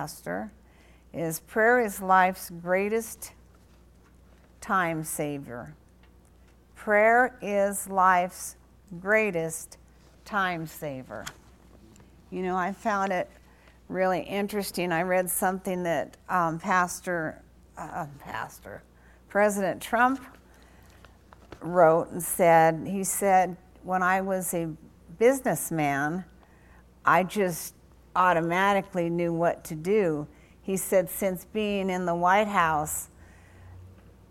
Pastor, is prayer is life's greatest time saver. Prayer is life's greatest time saver. You know, I found it really interesting. I read something that um, Pastor, uh, Pastor, President Trump wrote and said. He said, when I was a businessman, I just automatically knew what to do. He said, since being in the White House,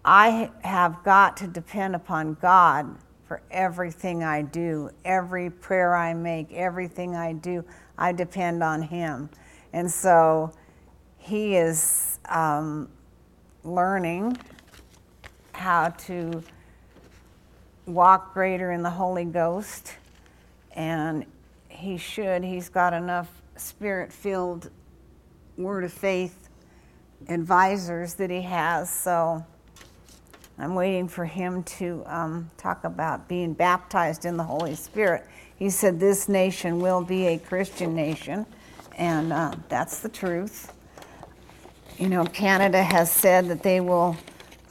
I have got to depend upon God for everything I do, every prayer I make, everything I do, I depend on Him. And so he is um, learning how to walk greater in the Holy Ghost, and he should. He's got enough spirit filled word of faith advisors that he has, so I'm waiting for him to um, talk about being baptized in the Holy Spirit. He said this nation will be a Christian nation, and uh, that's the truth. You know, Canada has said that they will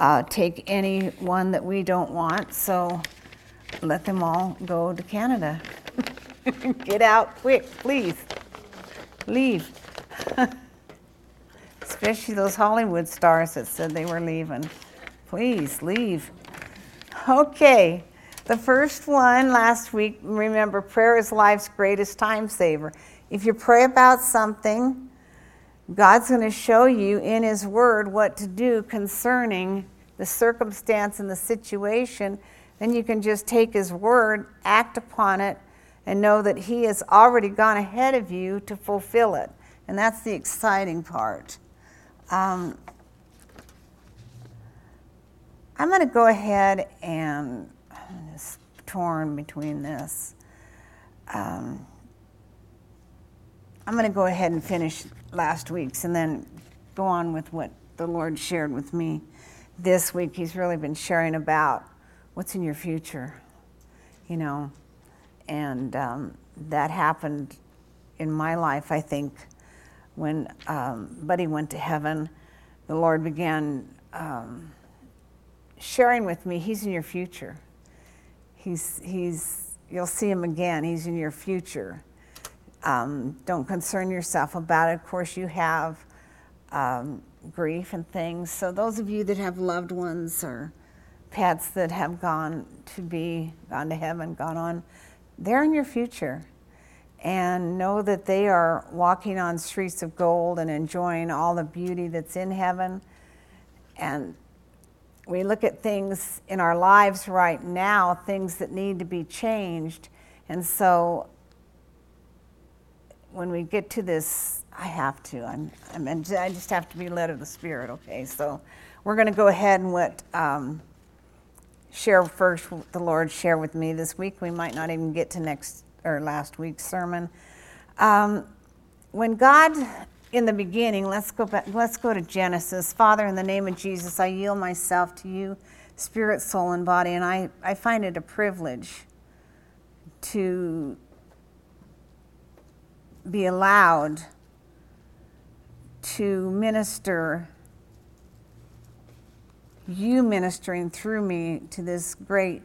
uh, take anyone that we don't want, so let them all go to Canada. Get out quick, please. Leave. Especially those Hollywood stars that said they were leaving. Please leave. Okay, the first one last week, remember, prayer is life's greatest time saver. If you pray about something, God's going to show you in His Word what to do concerning the circumstance and the situation. Then you can just take His Word, act upon it, and know that He has already gone ahead of you to fulfill it. And that's the exciting part. Um, I'm going to go ahead and I'm just torn between this. Um, I'm going to go ahead and finish last week's and then go on with what the Lord shared with me this week. He's really been sharing about what's in your future, you know, and um, that happened in my life, I think, when um, Buddy went to heaven. The Lord began um, sharing with me, He's in your future. He's, he's, you'll see Him again. He's in your future. Um, don't concern yourself about it. Of course, you have um, grief and things. So, those of you that have loved ones or pets that have gone to be, gone to heaven, gone on, they're in your future. And know that they are walking on streets of gold and enjoying all the beauty that's in heaven. And we look at things in our lives right now, things that need to be changed. And so when we get to this, I have to. I'm, I'm, I just have to be led of the Spirit. Okay, so we're going to go ahead and what um, share first. What the Lord share with me this week. We might not even get to next or last week's sermon. Um, when God, in the beginning, let's go back. Let's go to Genesis. Father, in the name of Jesus, I yield myself to you, spirit, soul, and body, and I, I find it a privilege to be allowed to minister, you ministering through me to this great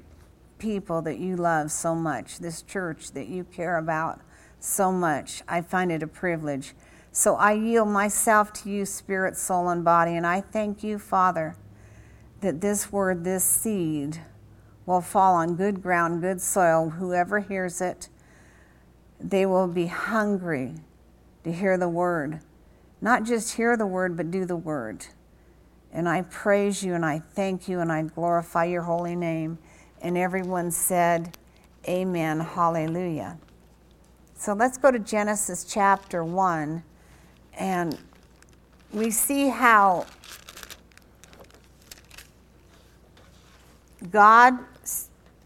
people that you love so much, this church that you care about so much. I find it a privilege. So I yield myself to you, spirit, soul, and body, and I thank you, Father, that this word, this seed, will fall on good ground, good soil. Whoever hears it, they will be hungry to hear the word. Not just hear the word, but do the word. And I praise you and I thank you and I glorify your holy name. And everyone said, Amen, hallelujah. So let's go to Genesis chapter 1. And we see how God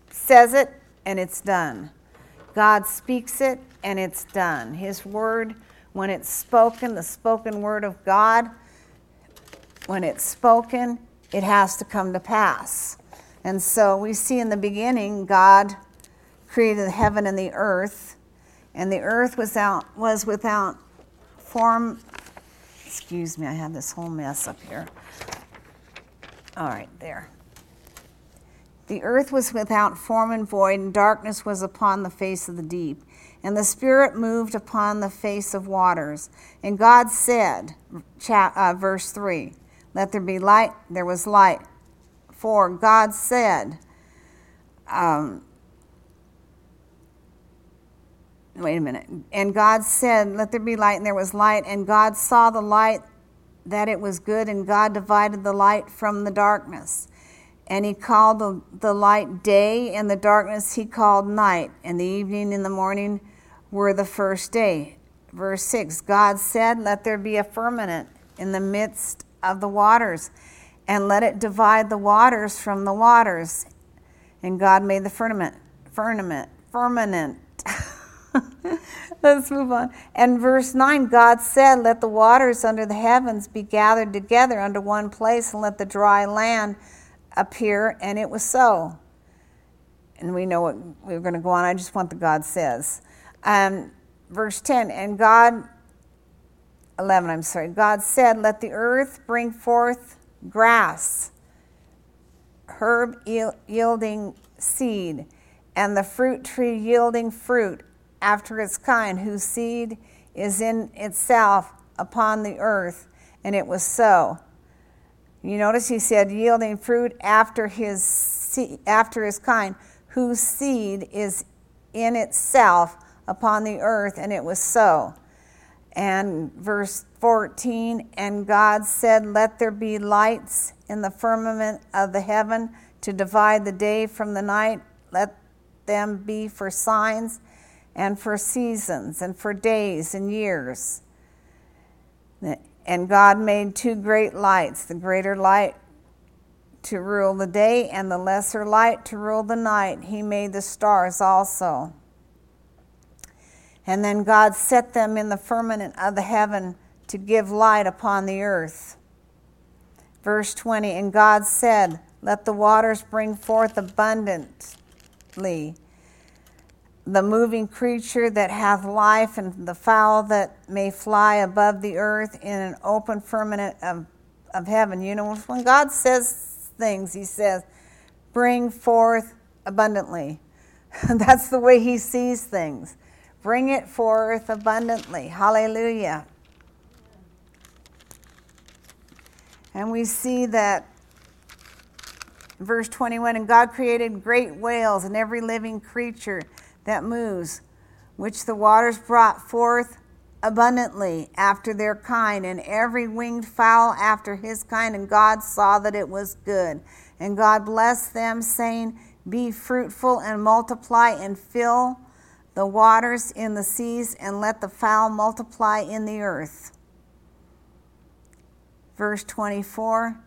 says it and it's done. God speaks it and it's done. His word, when it's spoken, the spoken word of God, when it's spoken, it has to come to pass. And so we see in the beginning, God created the heaven and the earth, and the earth was, out, was without form Excuse me, I have this whole mess up here. All right, there. The earth was without form and void, and darkness was upon the face of the deep. And the Spirit moved upon the face of waters. And God said, uh, verse 3, Let there be light. There was light. For God said, um, wait a minute. And God said, Let there be light, and there was light. And God saw the light that it was good, and God divided the light from the darkness. And he called the, the light day, and the darkness he called night, and the evening and the morning were the first day. Verse 6 God said, Let there be a firmament in the midst of the waters, and let it divide the waters from the waters. And God made the firmament, firmament, firmament. Let's move on. And verse 9 God said, Let the waters under the heavens be gathered together unto one place, and let the dry land appear. And it was so. And we know what we're going to go on. I just want the God says. Um, verse 10 And God, 11, I'm sorry, God said, Let the earth bring forth grass, herb yielding seed, and the fruit tree yielding fruit after its kind, whose seed is in itself upon the earth. And it was so. You notice he said, yielding fruit after his, seed, after his kind, whose seed is in itself upon the earth. And it was so. And verse 14, and God said, Let there be lights in the firmament of the heaven to divide the day from the night. Let them be for signs and for seasons and for days and years. And God made two great lights the greater light to rule the day, and the lesser light to rule the night. He made the stars also. And then God set them in the firmament of the heaven to give light upon the earth. Verse 20 And God said, Let the waters bring forth abundantly the moving creature that hath life, and the fowl that may fly above the earth in an open firmament of, of heaven. You know, when God says things, He says, bring forth abundantly. That's the way He sees things. Bring it forth abundantly. Hallelujah. And we see that verse 21 and God created great whales and every living creature that moves, which the waters brought forth abundantly after their kind, and every winged fowl after his kind. And God saw that it was good. And God blessed them, saying, Be fruitful and multiply and fill the waters in the seas, and let the fowl multiply in the earth. Verse 24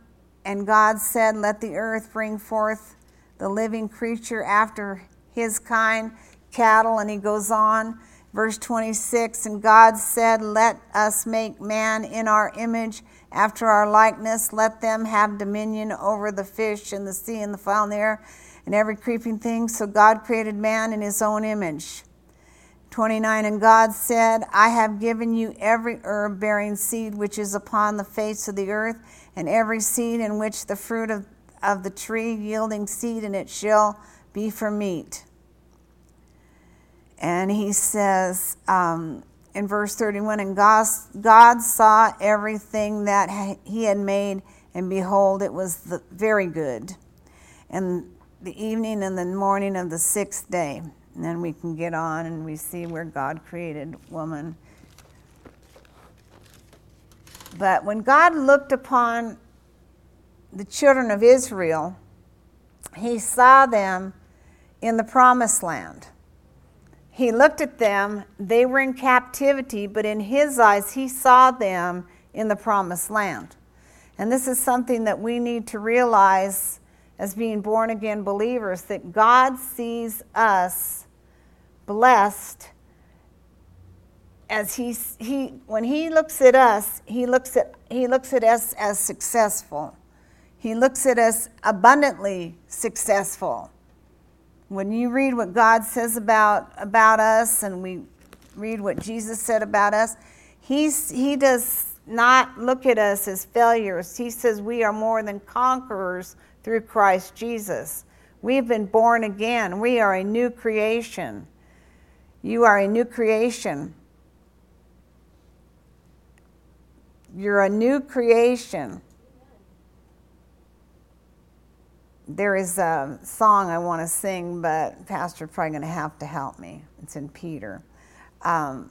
And God said, Let the earth bring forth the living creature after his kind cattle, and he goes on. Verse 26 And God said, Let us make man in our image, after our likeness. Let them have dominion over the fish and the sea and the fowl in the air and every creeping thing. So God created man in his own image. 29 And God said, I have given you every herb bearing seed which is upon the face of the earth, and every seed in which the fruit of, of the tree yielding seed, and it shall be for meat. And he says um, in verse 31 And God, God saw everything that he had made, and behold, it was the, very good. And the evening and the morning of the sixth day. And then we can get on and we see where God created woman. But when God looked upon the children of Israel, he saw them in the promised land he looked at them, they were in captivity, but in his eyes, he saw them in the promised land. And this is something that we need to realize as being born again believers that God sees us blessed as he, he when he looks at us he looks at he looks at us as successful he looks at us abundantly successful when you read what God says about, about us and we read what Jesus said about us, he's, he does not look at us as failures. He says we are more than conquerors through Christ Jesus. We've been born again. We are a new creation. You are a new creation. You're a new creation. There is a song I want to sing, but Pastor's probably going to have to help me. It's in Peter. Um,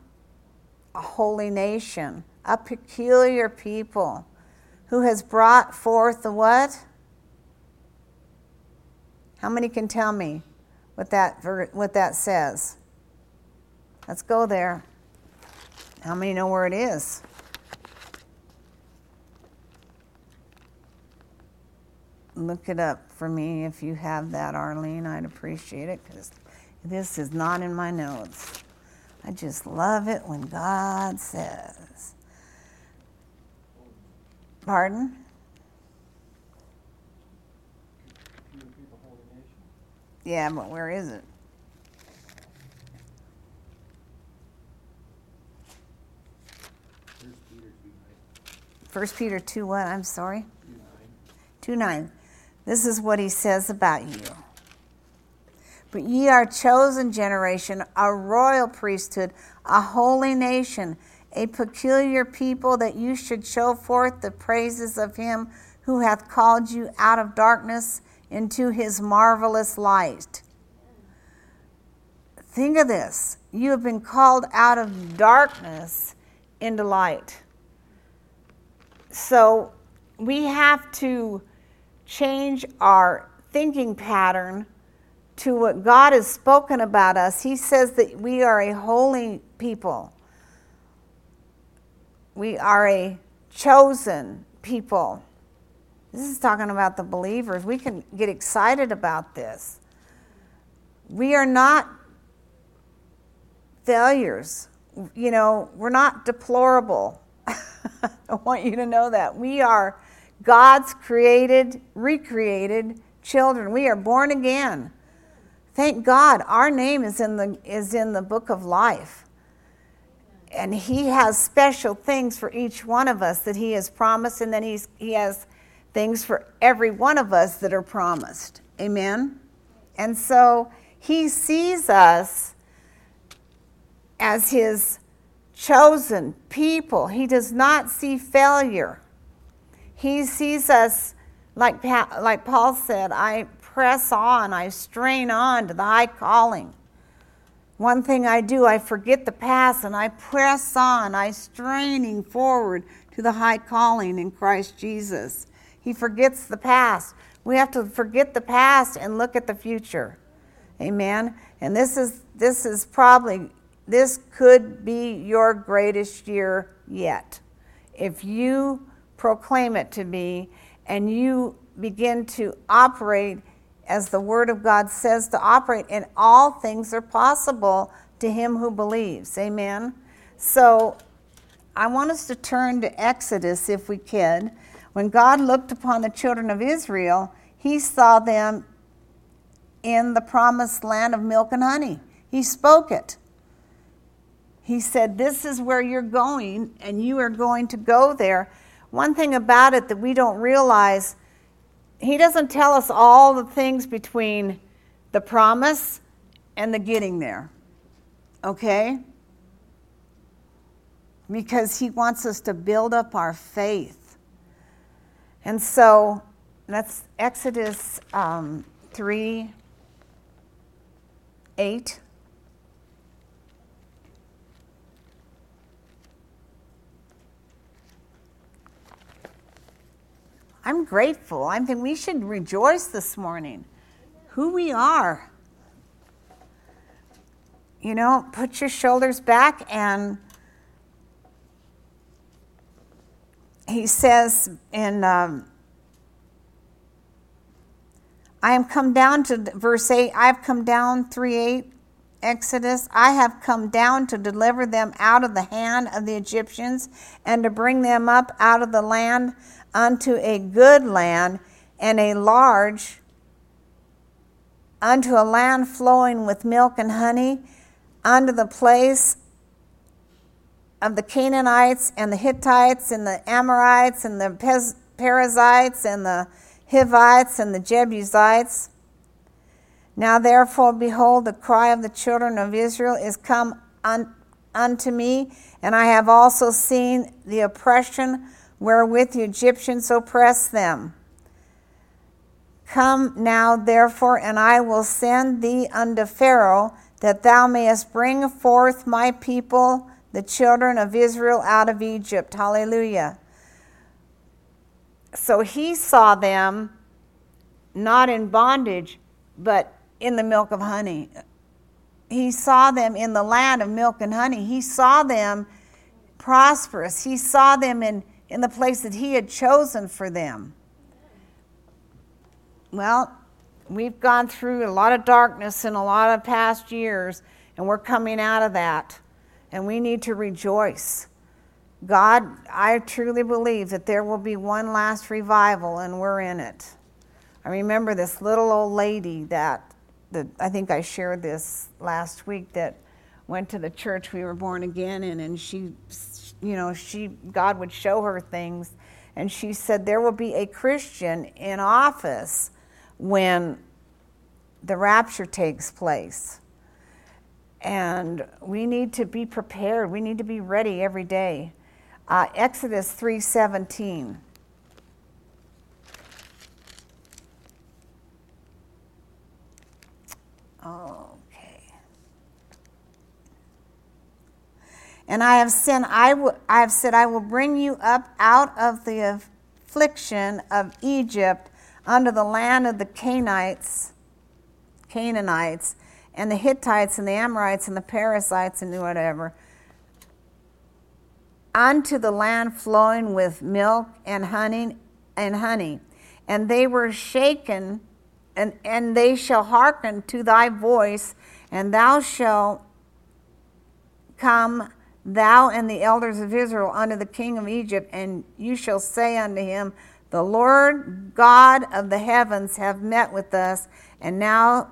a holy nation, a peculiar people who has brought forth the what? How many can tell me what that, what that says? Let's go there. How many know where it is? Look it up for me if you have that, Arlene. I'd appreciate it because this is not in my notes. I just love it when God says. Pardon? Yeah, but where is it? First Peter 2 what? I'm sorry? 2 9. 2 9. This is what he says about you. But ye are chosen generation, a royal priesthood, a holy nation, a peculiar people, that you should show forth the praises of him who hath called you out of darkness into his marvelous light. Think of this. You have been called out of darkness into light. So we have to change our thinking pattern to what God has spoken about us. He says that we are a holy people, we are a chosen people. This is talking about the believers. We can get excited about this. We are not failures. You know, we're not deplorable. I want you to know that. We are God's created, recreated children. We are born again. Thank God our name is in the, is in the book of life. And He has special things for each one of us that He has promised, and then he's, He has things for every one of us that are promised. Amen? And so He sees us as His chosen people. He does not see failure. He sees us, like, like Paul said, I press on, I strain on to the high calling. One thing I do, I forget the past and I press on, I straining forward to the high calling in Christ Jesus. He forgets the past. We have to forget the past and look at the future. Amen. And this is this is probably this could be your greatest year yet. If you proclaim it to be and you begin to operate as the Word of God says to operate, and all things are possible to him who believes. Amen. So I want us to turn to Exodus if we can. When God looked upon the children of Israel, he saw them in the promised land of milk and honey. He spoke it. He said, This is where you're going, and you are going to go there. One thing about it that we don't realize, he doesn't tell us all the things between the promise and the getting there. Okay? Because he wants us to build up our faith. And so that's Exodus um, 3 8. I'm grateful. I think we should rejoice this morning who we are. You know, put your shoulders back and he says in um, I am come down to verse 8, I've come down 3 8, Exodus, I have come down to deliver them out of the hand of the Egyptians and to bring them up out of the land unto a good land and a large, unto a land flowing with milk and honey, unto the place of the Canaanites and the Hittites and the Amorites and the Perizzites and the Hivites and the Jebusites. Now, therefore, behold, the cry of the children of Israel is come un- unto me, and I have also seen the oppression wherewith the Egyptians oppress them. Come now, therefore, and I will send thee unto Pharaoh, that thou mayest bring forth my people, the children of Israel, out of Egypt. Hallelujah. So he saw them not in bondage, but in the milk of honey. He saw them in the land of milk and honey. He saw them prosperous. He saw them in, in the place that he had chosen for them. Well, we've gone through a lot of darkness in a lot of past years, and we're coming out of that. And we need to rejoice. God, I truly believe that there will be one last revival, and we're in it. I remember this little old lady that, that I think I shared this last week that went to the church we were born again in, and she, you know, she God would show her things, and she said there will be a Christian in office when the rapture takes place. And we need to be prepared. We need to be ready every day. Uh, Exodus 3:17. Okay. And I have said I, w- I have said I will bring you up out of the affliction of Egypt unto the land of the Canaanites, Canaanites, and the Hittites and the Amorites and the Perizzites and whatever unto the land flowing with milk and honey and honey. And they were shaken, and, and they shall hearken to thy voice, and thou shalt come, thou and the elders of Israel, unto the king of Egypt, and you shall say unto him, The Lord God of the heavens have met with us, and now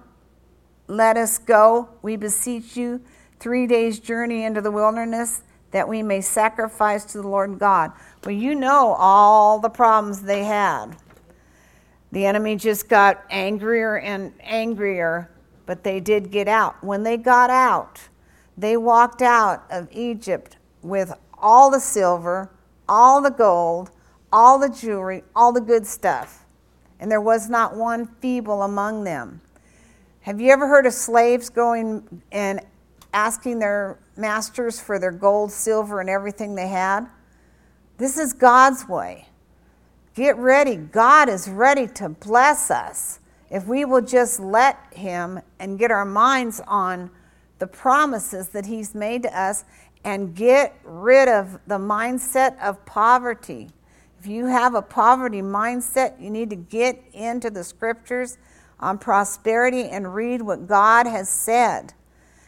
let us go, we beseech you, three days' journey into the wilderness that we may sacrifice to the Lord God. Well, you know all the problems they had. The enemy just got angrier and angrier, but they did get out. When they got out, they walked out of Egypt with all the silver, all the gold, all the jewelry, all the good stuff. And there was not one feeble among them. Have you ever heard of slaves going and asking their masters for their gold, silver, and everything they had. This is God's way. Get ready. God is ready to bless us if we will just let Him and get our minds on the promises that He's made to us and get rid of the mindset of poverty. If you have a poverty mindset, you need to get into the scriptures on prosperity and read what God has said.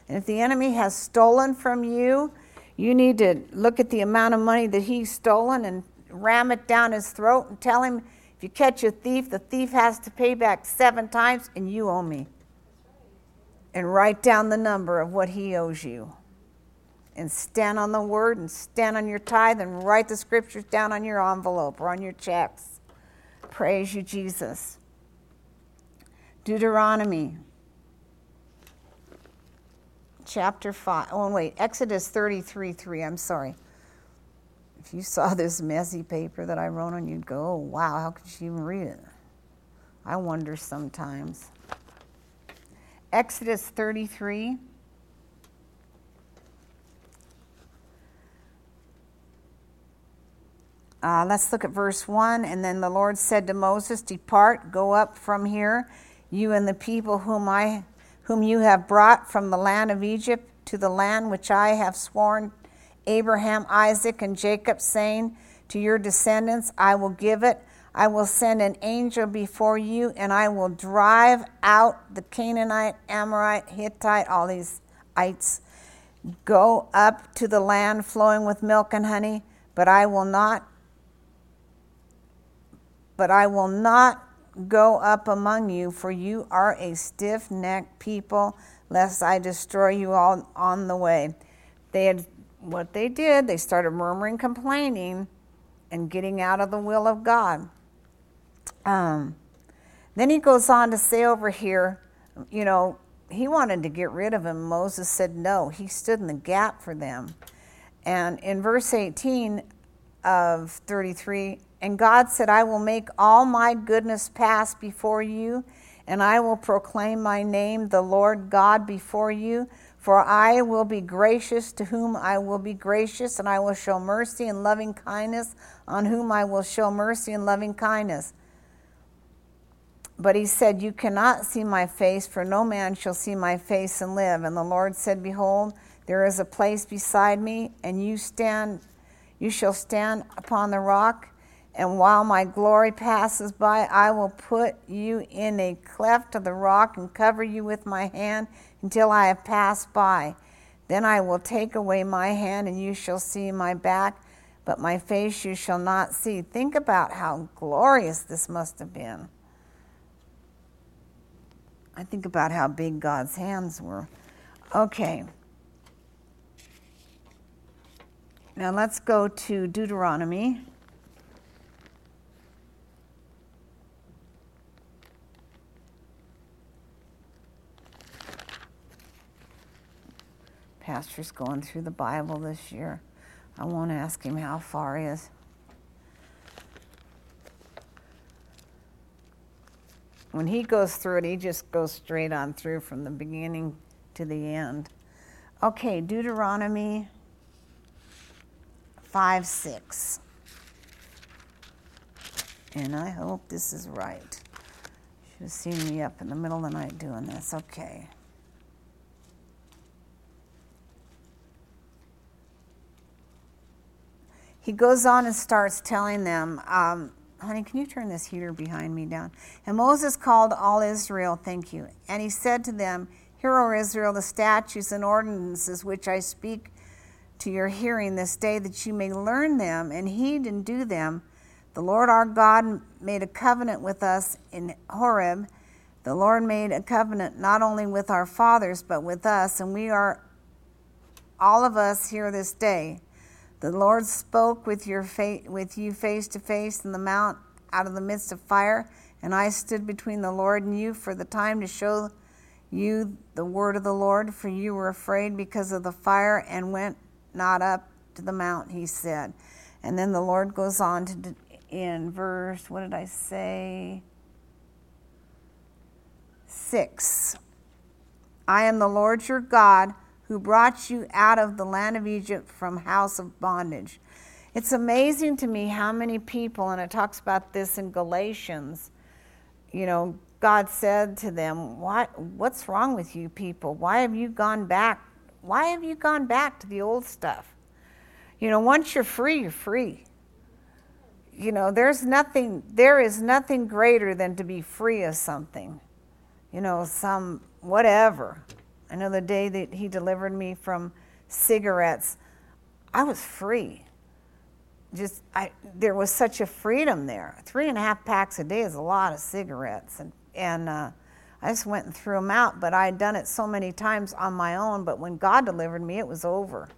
And if the enemy has stolen from you, you need to look at the amount of money that he's stolen and ram it down his throat and tell him if you catch a thief, the thief has to pay back seven times and you owe me. And write down the number of what he owes you. And stand on the word and stand on your tithe and write the scriptures down on your envelope or on your checks. Praise you, Jesus. Deuteronomy chapter 5. Oh, wait, Exodus 33 3. I'm sorry. If you saw this messy paper that I wrote on, you'd go, oh, wow, how could she even read it? I wonder sometimes. Exodus 33. Uh, let's look at verse 1. And then the Lord said to Moses, Depart, go up from here, you and the people whom I whom you have brought from the land of Egypt to the land which I have sworn Abraham, Isaac, and Jacob, saying, To your descendants I will give it. I will send an angel before you, and I will drive out the Canaanite, Amorite, Hittite, all these ites. Go up to the land flowing with milk and honey, but I will not but I will not go up among you, for you are a stiff necked people, lest I destroy you all on the way. They had what they did, they started murmuring, complaining, and getting out of the will of God. Um, then he goes on to say over here, you know, he wanted to get rid of him. Moses said no. He stood in the gap for them. And in verse 18 of 33, and God said, I will make all my goodness pass before you, and I will proclaim my name, the Lord God, before you. For I will be gracious to whom I will be gracious, and I will show mercy and loving kindness on whom I will show mercy and loving kindness. But he said, You cannot see my face, for no man shall see my face and live. And the Lord said, Behold, there is a place beside me, and you stand you shall stand upon the rock, and while my glory passes by, I will put you in a cleft of the rock and cover you with my hand until I have passed by. Then I will take away my hand, and you shall see my back, but my face you shall not see. Think about how glorious this must have been. I think about how big God's hands were. Okay. Now let's go to Deuteronomy. Pastor's going through the Bible this year. I won't ask him how far he is. when he goes through it, he just goes straight on through from the beginning to the end. Okay, Deuteronomy 5 6. And I hope this is right. Should have seen me up in the middle of the night doing this. Okay. He goes on and starts telling them um, honey, can you turn this heater behind me down? And Moses called all Israel, thank you. And he said to them, Hear, O Israel, the statutes and ordinances which I speak to your hearing this day, that you may learn them and heed and do them. The Lord our God made a covenant with us in Horeb. The Lord made a covenant not only with our fathers, but with us, and we are all of us here this day. The Lord spoke with, your fa- with you face to face in the mount out of the midst of fire, and I stood between the Lord and you for the time to show you the word of the Lord, for you were afraid because of the fire and went not up to the mount, he said. And then the Lord goes on to in verse, what did I say? Six. I am the Lord your God who brought you out of the land of Egypt from house of bondage. It's amazing to me how many people, and it talks about this in Galatians, you know, God said to them, what, What's wrong with you people? Why have you gone back? Why have you gone back to the old stuff? You know, once you're free, you're free. You know, there's nothing, there is nothing greater than to be free of something. You know, some whatever. I know the day that he delivered me from cigarettes, I was free. Just I, there was such a freedom there. Three and a half packs a day is a lot of cigarettes, and and uh, I just went and threw them out. But I had done it so many times on my own. But when God delivered me, it was over.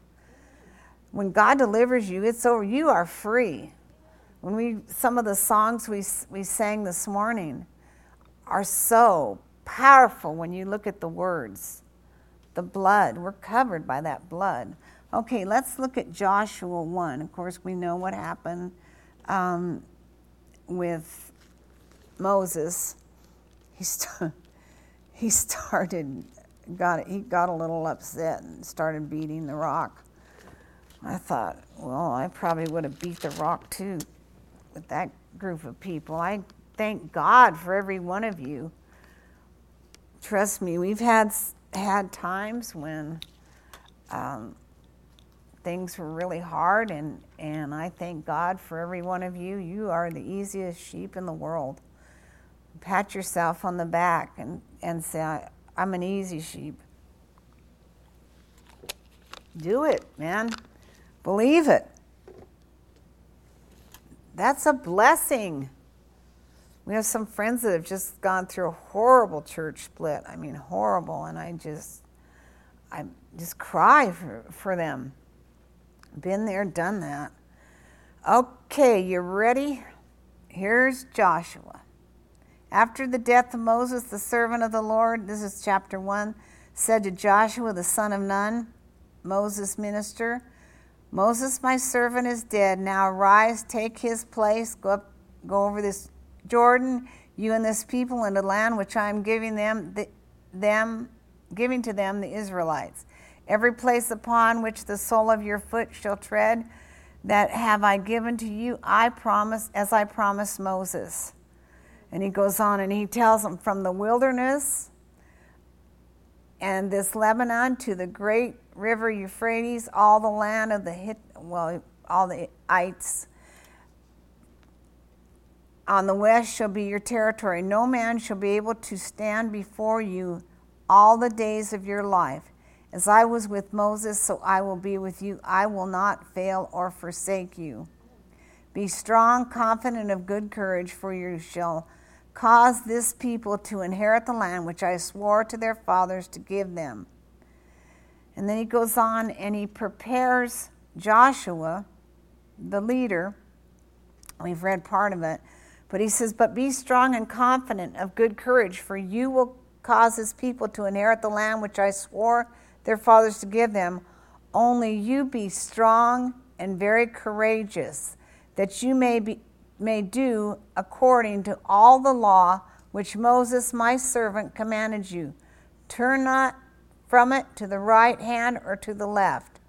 When God delivers you, it's over. You are free. When we some of the songs we we sang this morning are so powerful when you look at the words the blood. We're covered by that blood. Okay, let's look at Joshua 1. Of course, we know what happened um, with Moses. He, st- he started, got, he got a little upset and started beating the rock. I thought, well, I probably would have beat the rock too with that group of people. I thank God for every one of you. Trust me, we've had had times when um, things were really hard, and, and I thank God for every one of you. You are the easiest sheep in the world. Pat yourself on the back and, and say, I'm an easy sheep. Do it, man. Believe it. That's a blessing. We have some friends that have just gone through a horrible church split. I mean, horrible. And I just, I just cry for, for them. Been there, done that. Okay, you ready? Here's Joshua. After the death of Moses, the servant of the Lord, this is chapter 1, said to Joshua, the son of Nun, Moses' minister, Moses, my servant, is dead. Now arise, take his place, go up, go over this Jordan, you and this people, into the land which I am giving them, the, them, giving to them, the Israelites. Every place upon which the sole of your foot shall tread, that have I given to you, I promise, as I promised Moses. And he goes on and he tells them from the wilderness and this Lebanon to the great river Euphrates, all the land of the Hit, well, all the ites on the west shall be your territory. No man shall be able to stand before you all the days of your life. As I was with Moses, so I will be with you. I will not fail or forsake you. Be strong, confident, of good courage, for you shall cause this people to inherit the land which I swore to their fathers to give them. And then he goes on and he prepares Joshua, the leader. We've read part of it. But he says, But be strong and confident of good courage, for you will cause this people to inherit the land which I swore their fathers to give them. Only you be strong and very courageous, that you may, be, may do according to all the law which Moses my servant commanded you. Turn not from it to the right hand or to the left,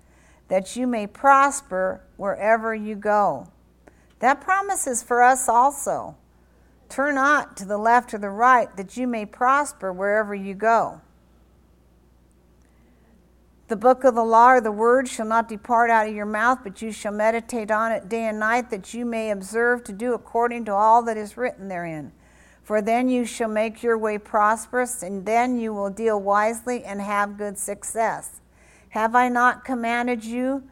that you may prosper wherever you go. That promise is for us also. Turn not to the left or the right, that you may prosper wherever you go. The book of the law or the word shall not depart out of your mouth, but you shall meditate on it day and night, that you may observe to do according to all that is written therein. For then you shall make your way prosperous, and then you will deal wisely and have good success. Have I not commanded you?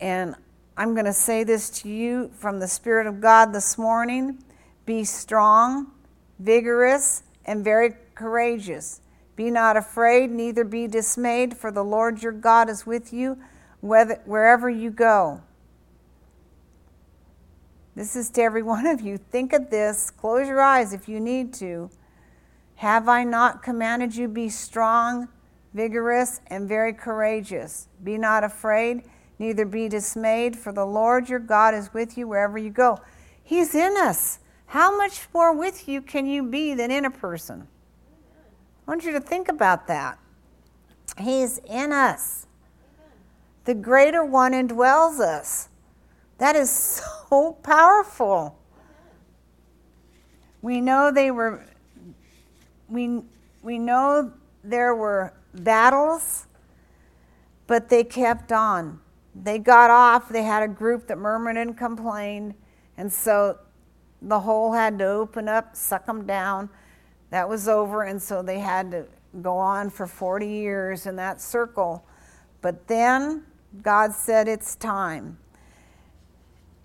And I'm going to say this to you from the Spirit of God this morning be strong, vigorous, and very courageous. Be not afraid, neither be dismayed, for the Lord your God is with you whether, wherever you go. This is to every one of you. Think of this. Close your eyes if you need to. Have I not commanded you be strong, vigorous, and very courageous? Be not afraid, neither be dismayed, for the Lord your God is with you wherever you go. He's in us. How much more with you can you be than in a person? I want you to think about that. He's in us. The greater one indwells us. That is so powerful. We know they were we we know there were battles, but they kept on. They got off. They had a group that murmured and complained, and so the hole had to open up, suck them down that was over, and so they had to go on for 40 years in that circle. But then God said, It's time.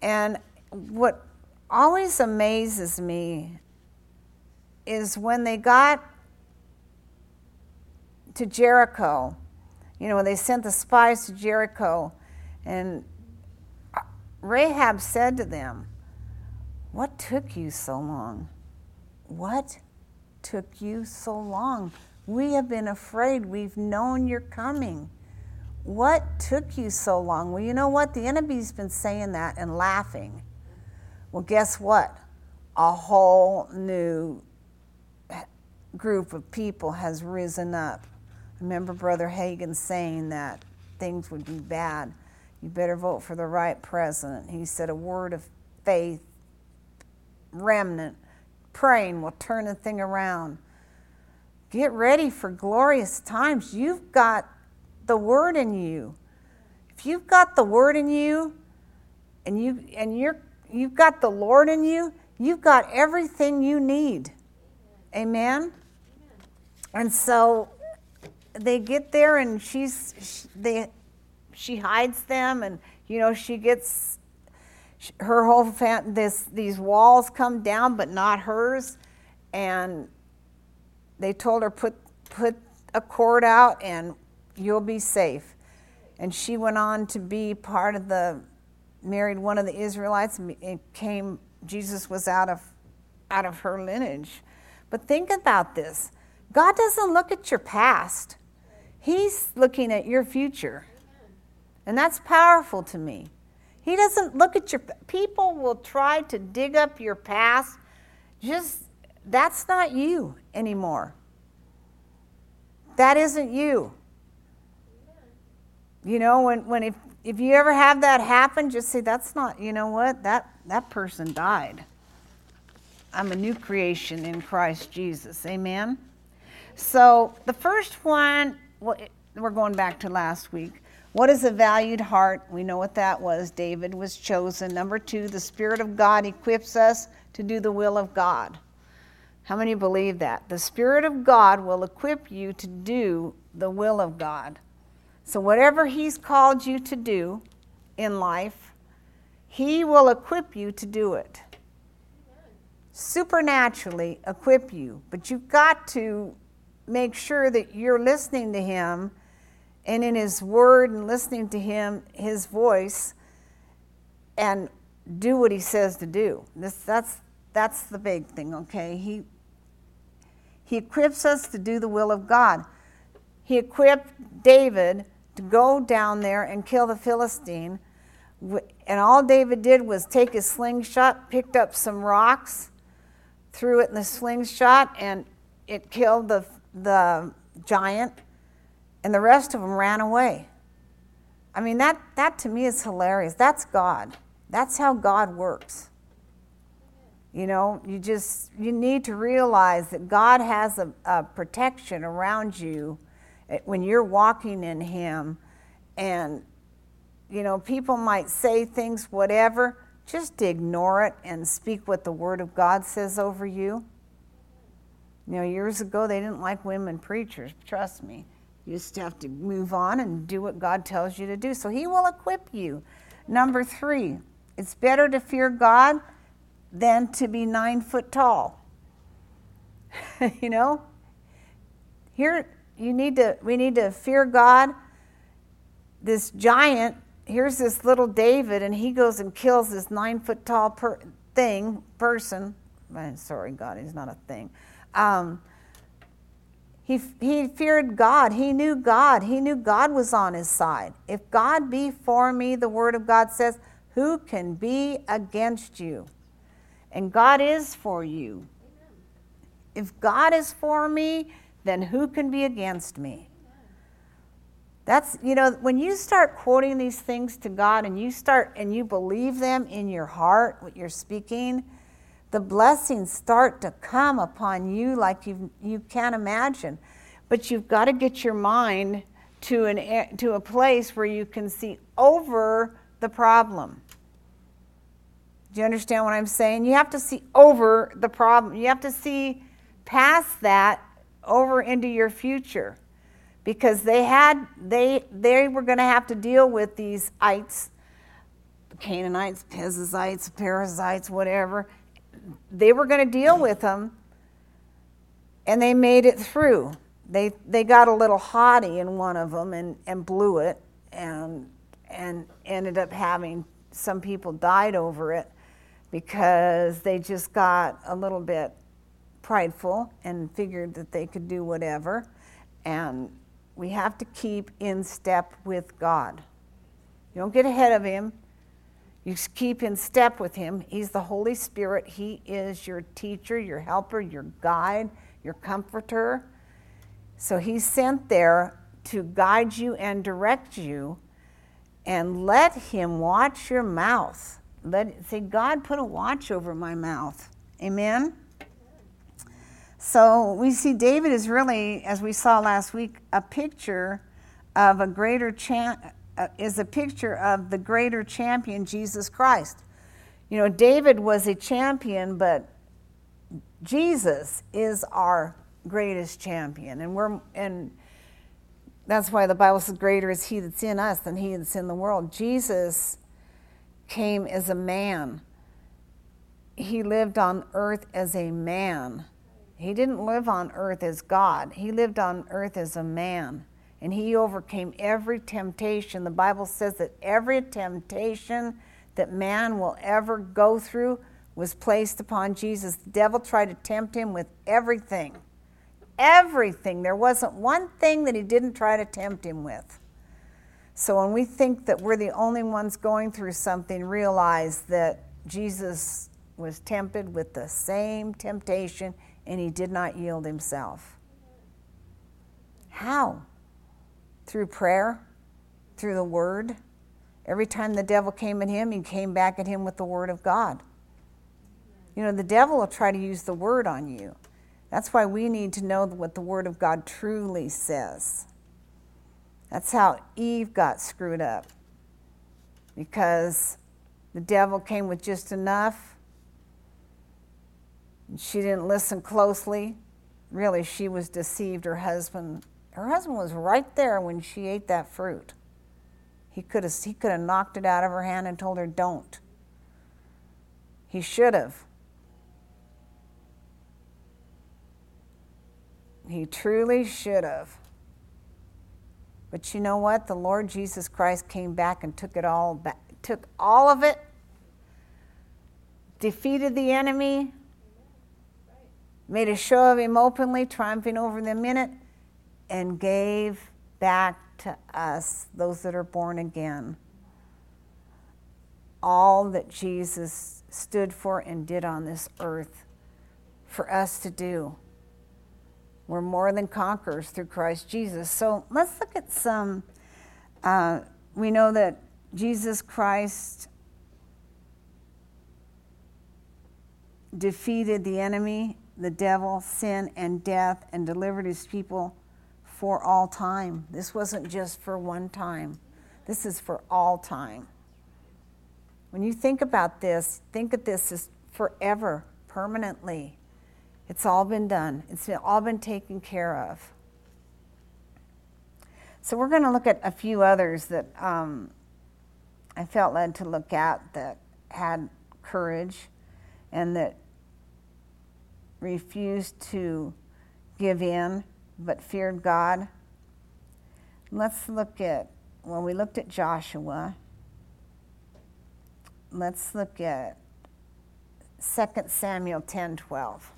And what always amazes me is when they got to Jericho, you know, when they sent the spies to Jericho, and Rahab said to them, What took you so long? What took you so long? We have been afraid. We've known you're coming. What took you so long? Well, you know what? The enemy's been saying that and laughing. Well, guess what? A whole new group of people has risen up. I remember Brother Hagin saying that things would be bad. You better vote for the right president. He said a word of faith, remnant, praying will turn the thing around. Get ready for glorious times. You've got the word in you. If you've got the word in you and you and you're you've got the Lord in you, you've got everything you need. Amen. And so they get there and she's she, they she hides them and you know she gets her whole fam- this these walls come down but not hers and they told her put put a cord out and you'll be safe And she went on to be part of the, married one of the Israelites, and it came, Jesus was out of, out of her lineage. But think about this God doesn't look at your past, He's looking at your future. And that's powerful to me. He doesn't look at your people will try to dig up your past. Just that's not you anymore. That isn't you. You know, when, when if, if you ever have that happen, just say, that's not, you know what, that, that person died. I'm a new creation in Christ Jesus. Amen? So the first one, well, we're going back to last week. What is a valued heart? We know what that was. David was chosen. Number two, the Spirit of God equips us to do the will of God. How many believe that? The Spirit of God will equip you to do the will of God. So, whatever He's called you to do in life, He will equip you to do it. Supernaturally equip you. But you've got to make sure that you're listening to Him and in His Word and listening to Him, His voice, and do what He says to do. This, that's, that's the big thing, okay? He, he equips us to do the will of God. He equipped David to go down there and kill the Philistine. And all David did was take his slingshot, picked up some rocks, threw it in the slingshot, and it killed the, the giant and the rest of them ran away. I mean, that, that to me is hilarious. That's God. That's how God works. You know, you just, you need to realize that God has a, a protection around you eh, when you're walking in Him. And, you know, people might say things, whatever, just ignore it and speak what the Word of God says over you. You know, years ago, they didn't like women preachers, trust me. You just have to move on and do what God tells you to do. So He will equip you. Number three, it's better to fear God than to be nine foot tall. you know? Here, you need to, we need to fear God. This giant, here's this little David, and he goes and kills this nine foot tall per, thing, person. Sorry, God, he's not a thing. Um, he, he feared God. He knew God. He knew God was on his side. If God be for me, the word of God says, who can be against you? And God is for you. If God is for me, then who can be against me? That's, you know, when you start quoting these things to God and you start and you believe them in your heart, what you're speaking, the blessings start to come upon you like you, you can't imagine. But you've got to get your mind to, an, to a place where you can see over the problem. Do you understand what I'm saying? You have to see over the problem. You have to see past that over into your future. Because they had they they were going to have to deal with these ites, Canaanites, Perizzites, Perizzites, whatever, they were going to deal with them, and they made it through. They, they got a little haughty in one of them and, and blew it, and, and ended up having some people died over it because they just got a little bit prideful and figured that they could do whatever. And we have to keep in step with God. You don't get ahead of Him. You keep in step with Him. He's the Holy Spirit. He is your teacher, your helper, your guide, your comforter. So He's sent there to guide you and direct you. And let Him watch your mouth. Let say, God, put a watch over my mouth. Amen. So we see David is really, as we saw last week, a picture of a greater chance uh, is a picture of the greater champion, Jesus Christ. You know, David was a champion, but Jesus is our greatest champion. And we're and that's why the Bible says, Greater is he that's in us than he that's in the world. Jesus came as a man. He lived on earth as a man. He didn't live on earth as God. He lived on earth as a man. And he overcame every temptation. The Bible says that every temptation that man will ever go through was placed upon Jesus. The devil tried to tempt him with everything. Everything. There wasn't one thing that he didn't try to tempt him with. So when we think that we're the only ones going through something, realize that Jesus was tempted with the same temptation and he did not yield himself. How? Through prayer, through the word. Every time the devil came at him, he came back at him with the word of God. You know, the devil will try to use the word on you. That's why we need to know what the word of God truly says. That's how Eve got screwed up. Because the devil came with just enough. And she didn't listen closely. Really, she was deceived. Her husband, her husband was right there when she ate that fruit. He could have he could have knocked it out of her hand and told her don't. He should have. He truly should have. But you know what? The Lord Jesus Christ came back and took it all back, took all of it, defeated the enemy, made a show of him openly, triumphing over them in it, and gave back to us, those that are born again, all that Jesus stood for and did on this earth for us to do. We're more than conquerors through Christ Jesus. So let's look at some. Uh, we know that Jesus Christ defeated the enemy, the devil, sin, and death, and delivered his people for all time. This wasn't just for one time, this is for all time. When you think about this, think of this as forever, permanently. It's all been done, it's all been taken care of. So, we're going to look at a few others that um, I felt led to look at that had courage and that refused to give in but feared God. Let's look at, when we looked at Joshua, let's look at 2 Samuel 10 12.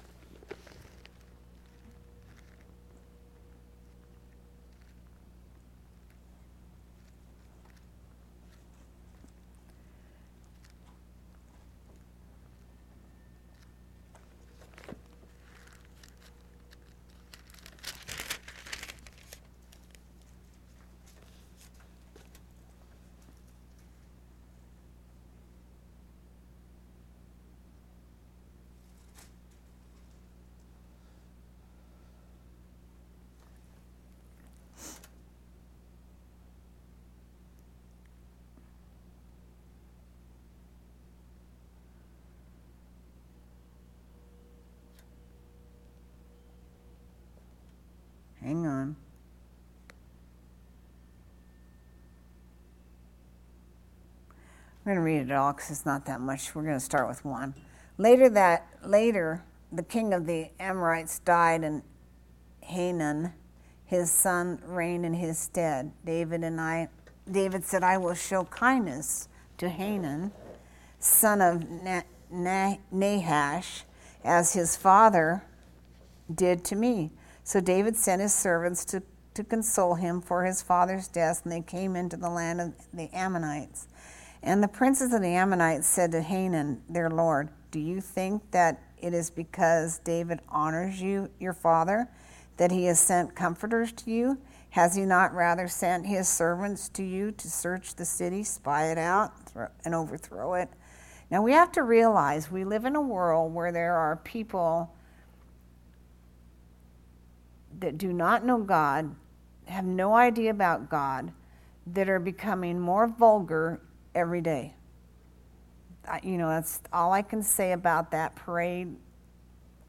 Hang on. I'm going to read it all because it's not that much. We're going to start with one. Later that later, the king of the Amorites died, and Hanun, his son, reigned in his stead. David and I, David said, "I will show kindness to Hanun, son of Nahash, as his father did to me." So David sent his servants to, to console him for his father's death, and they came into the land of the Ammonites. And the princes of the Ammonites said to Hanun, their lord, Do you think that it is because David honors you, your father, that he has sent comforters to you? Has he not rather sent his servants to you to search the city, spy it out, and overthrow it? Now we have to realize we live in a world where there are people that do not know God, have no idea about God, that are becoming more vulgar every day. I, you know, that's all I can say about that parade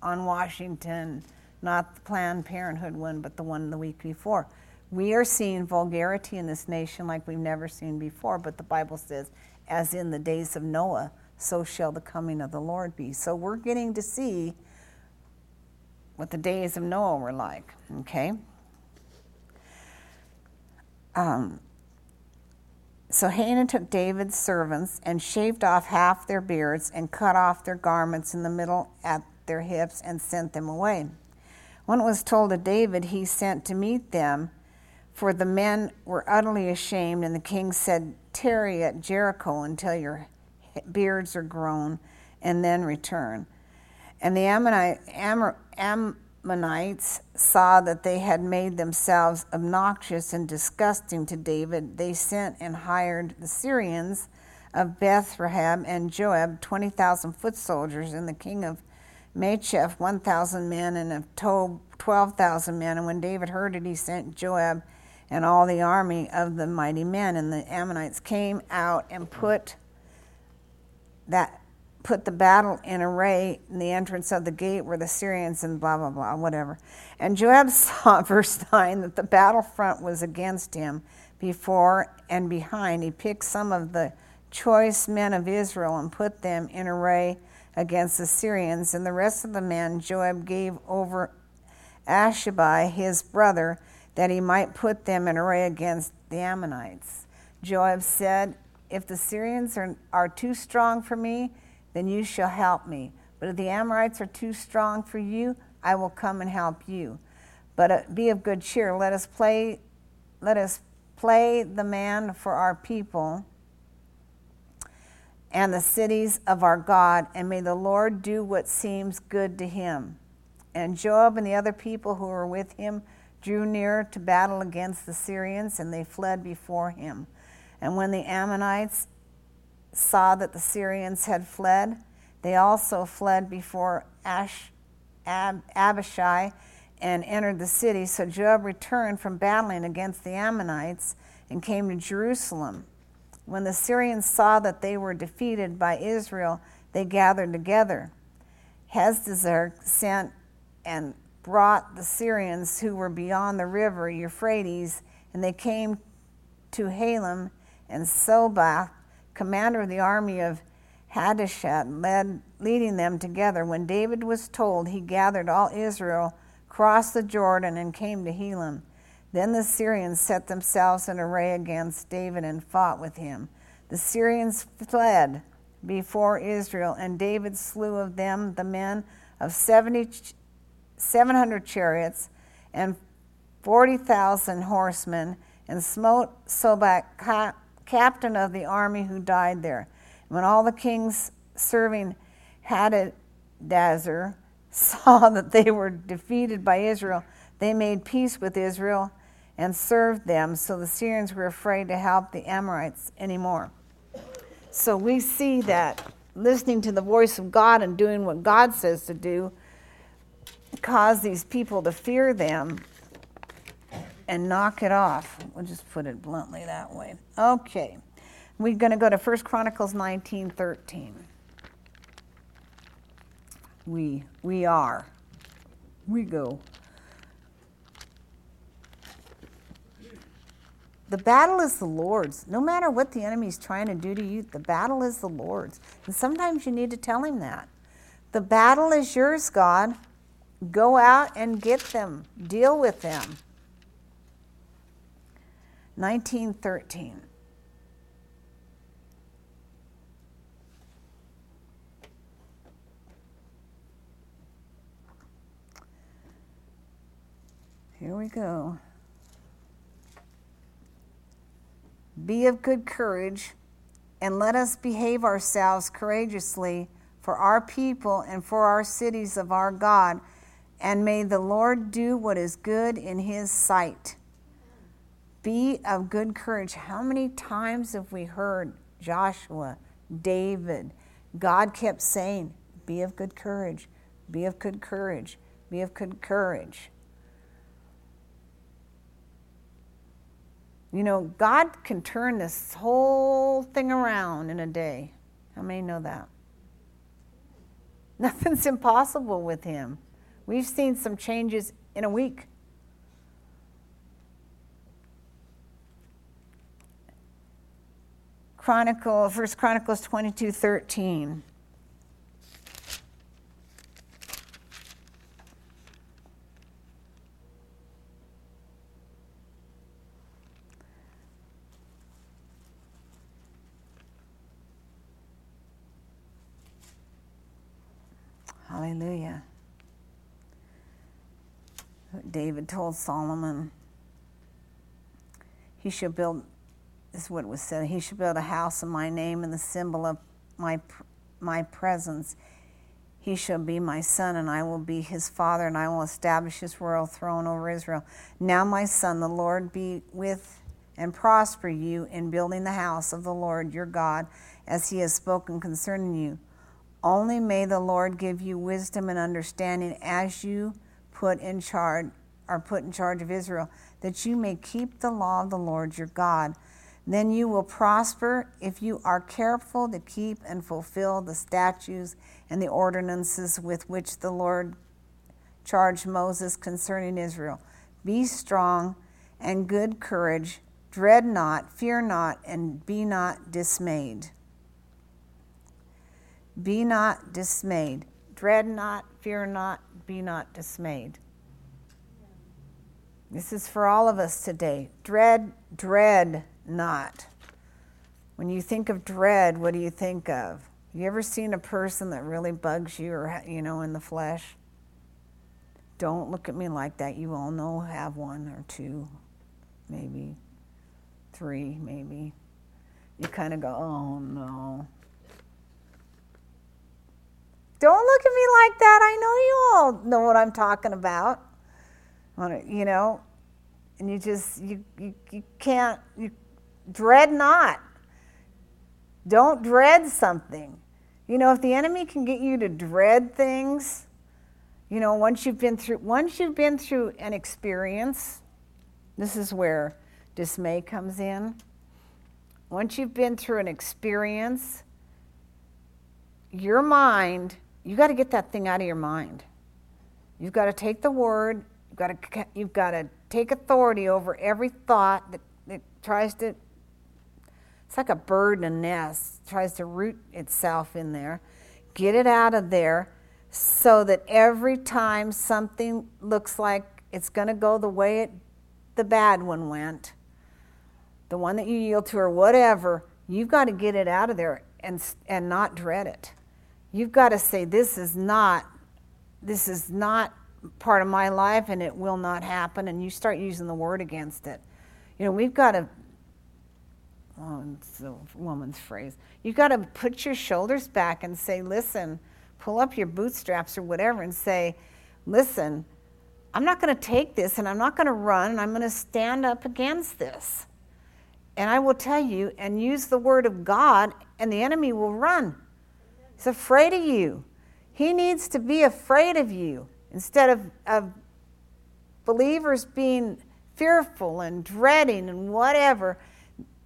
on Washington, not the Planned Parenthood one, but the one the week before. We are seeing vulgarity in this nation like we've never seen before, but the Bible says, as in the days of Noah, so shall the coming of the Lord be. So we're getting to see what the days of Noah were like, okay? um, so Hanun took David's servants and shaved off half their beards and cut off their garments in the middle at their hips and sent them away. When it was told to David, he sent to meet them, for the men were utterly ashamed, and the king said, Tarry at Jericho until your beards are grown, and then return. And the Ammonite, Am, Ammonites saw that they had made themselves obnoxious and disgusting to David. They sent and hired the Syrians of Bethrahab and Joab, 20,000 foot soldiers, and the king of Macheth, 1,000 men, and of Tob, 12,000 men. And when David heard it, he sent Joab and all the army of the mighty men. And the Ammonites came out and put that put the battle in array in the entrance of the gate where the Syrians and blah blah blah whatever. And Joab saw verse nine that the battle front was against him before and behind. He picked some of the choice men of Israel and put them in array against the Syrians, and the rest of the men Joab gave over Ashabai his brother that he might put them in array against the Ammonites. Joab said, If the Syrians are, are too strong for me, then you shall help me. But if the Amorites are too strong for you, I will come and help you. But uh, be of good cheer. Let us play, let us play the man for our people and the cities of our God, and may the Lord do what seems good to him. And Joab and the other people who were with him drew near to battle against the Syrians, and they fled before him. And when the Ammonites saw that the Syrians had fled, they also fled before Ash, Ab, Abishai and entered the city. So Joab returned from battling against the Ammonites and came to Jerusalem. When the Syrians saw that they were defeated by Israel, they gathered together. Hadadezer sent and brought the Syrians who were beyond the river Euphrates, and they came to Halem and Sobach commander of the army of Hadashet, led, leading them together. When David was told, he gathered all Israel, crossed the Jordan, and came to Helam. Then the Syrians set themselves in array against David and fought with him. The Syrians fled before Israel, and David slew of them the men of 70, 700 chariots and 40,000 horsemen, and smote Sobach captain of the army who died there. When all the kings serving Hadadezer saw that they were defeated by Israel, they made peace with Israel and served them, so the Syrians were afraid to help the Amorites anymore. So we see that listening to the voice of God and doing what God says to do caused these people to fear them and knock it off. We'll just put it bluntly that way. Okay. We're going to go to 1 Chronicles 19 13. We, we are. We go. The battle is the Lord's. No matter what the enemy is trying to do to you, the battle is the Lord's. And sometimes you need to tell him that. The battle is yours, God. Go out and get them, deal with them. 1913. Here we go. Be of good courage, and let us behave ourselves courageously for our people and for our cities of our God, and may the Lord do what is good in his sight. Be of good courage. How many times have we heard Joshua, David? God kept saying, Be of good courage, be of good courage, be of good courage. You know, God can turn this whole thing around in a day. How many know that? Nothing's impossible with Him. We've seen some changes in a week. Chronicle, First Chronicles 22, 13. Hallelujah. David told Solomon, He shall build this is what was said, he should build a house in my name and the symbol of my, my presence. He shall be my son, and I will be his father, and I will establish his royal throne over Israel. Now, my son, the Lord be with and prosper you in building the house of the Lord your God, as he has spoken concerning you. Only may the Lord give you wisdom and understanding as you put in charge are put in charge of Israel, that you may keep the law of the Lord your God. Then you will prosper if you are careful to keep and fulfill the statutes and the ordinances with which the Lord charged Moses concerning Israel. Be strong and good courage, dread not, fear not, and be not dismayed. Be not dismayed. Dread not, fear not, be not dismayed. This is for all of us today. Dread, dread not. When you think of dread, what do you think of? You ever seen a person that really bugs you or, you know, in the flesh? Don't look at me like that. You all know have one or two, maybe three, maybe. You kind of go, oh no. Don't look at me like that. I know you all know what I'm talking about. You know, and you just, you, you, you can't, you dread not. Don't dread something. You know, if the enemy can get you to dread things, you know, once you've been through once you've been through an experience, this is where dismay comes in. Once you've been through an experience, your mind, you got to get that thing out of your mind. You've got to take the word, you've got to you've got to take authority over every thought that, that tries to it's like a bird in a nest, tries to root itself in there. Get it out of there so that every time something looks like it's going to go the way it, the bad one went, the one that you yield to or whatever, you've got to get it out of there and, and not dread it. You've got to say, this is not, this is not part of my life and it will not happen. And you start using the word against it. You know, we've got to it's a woman's phrase. You've got to put your shoulders back and say, listen, pull up your bootstraps or whatever and say, listen, I'm not going to take this and I'm not going to run and I'm going to stand up against this. And I will tell you and use the word of God, and the enemy will run. He's afraid of you. He needs to be afraid of you instead of, of believers being fearful and dreading and whatever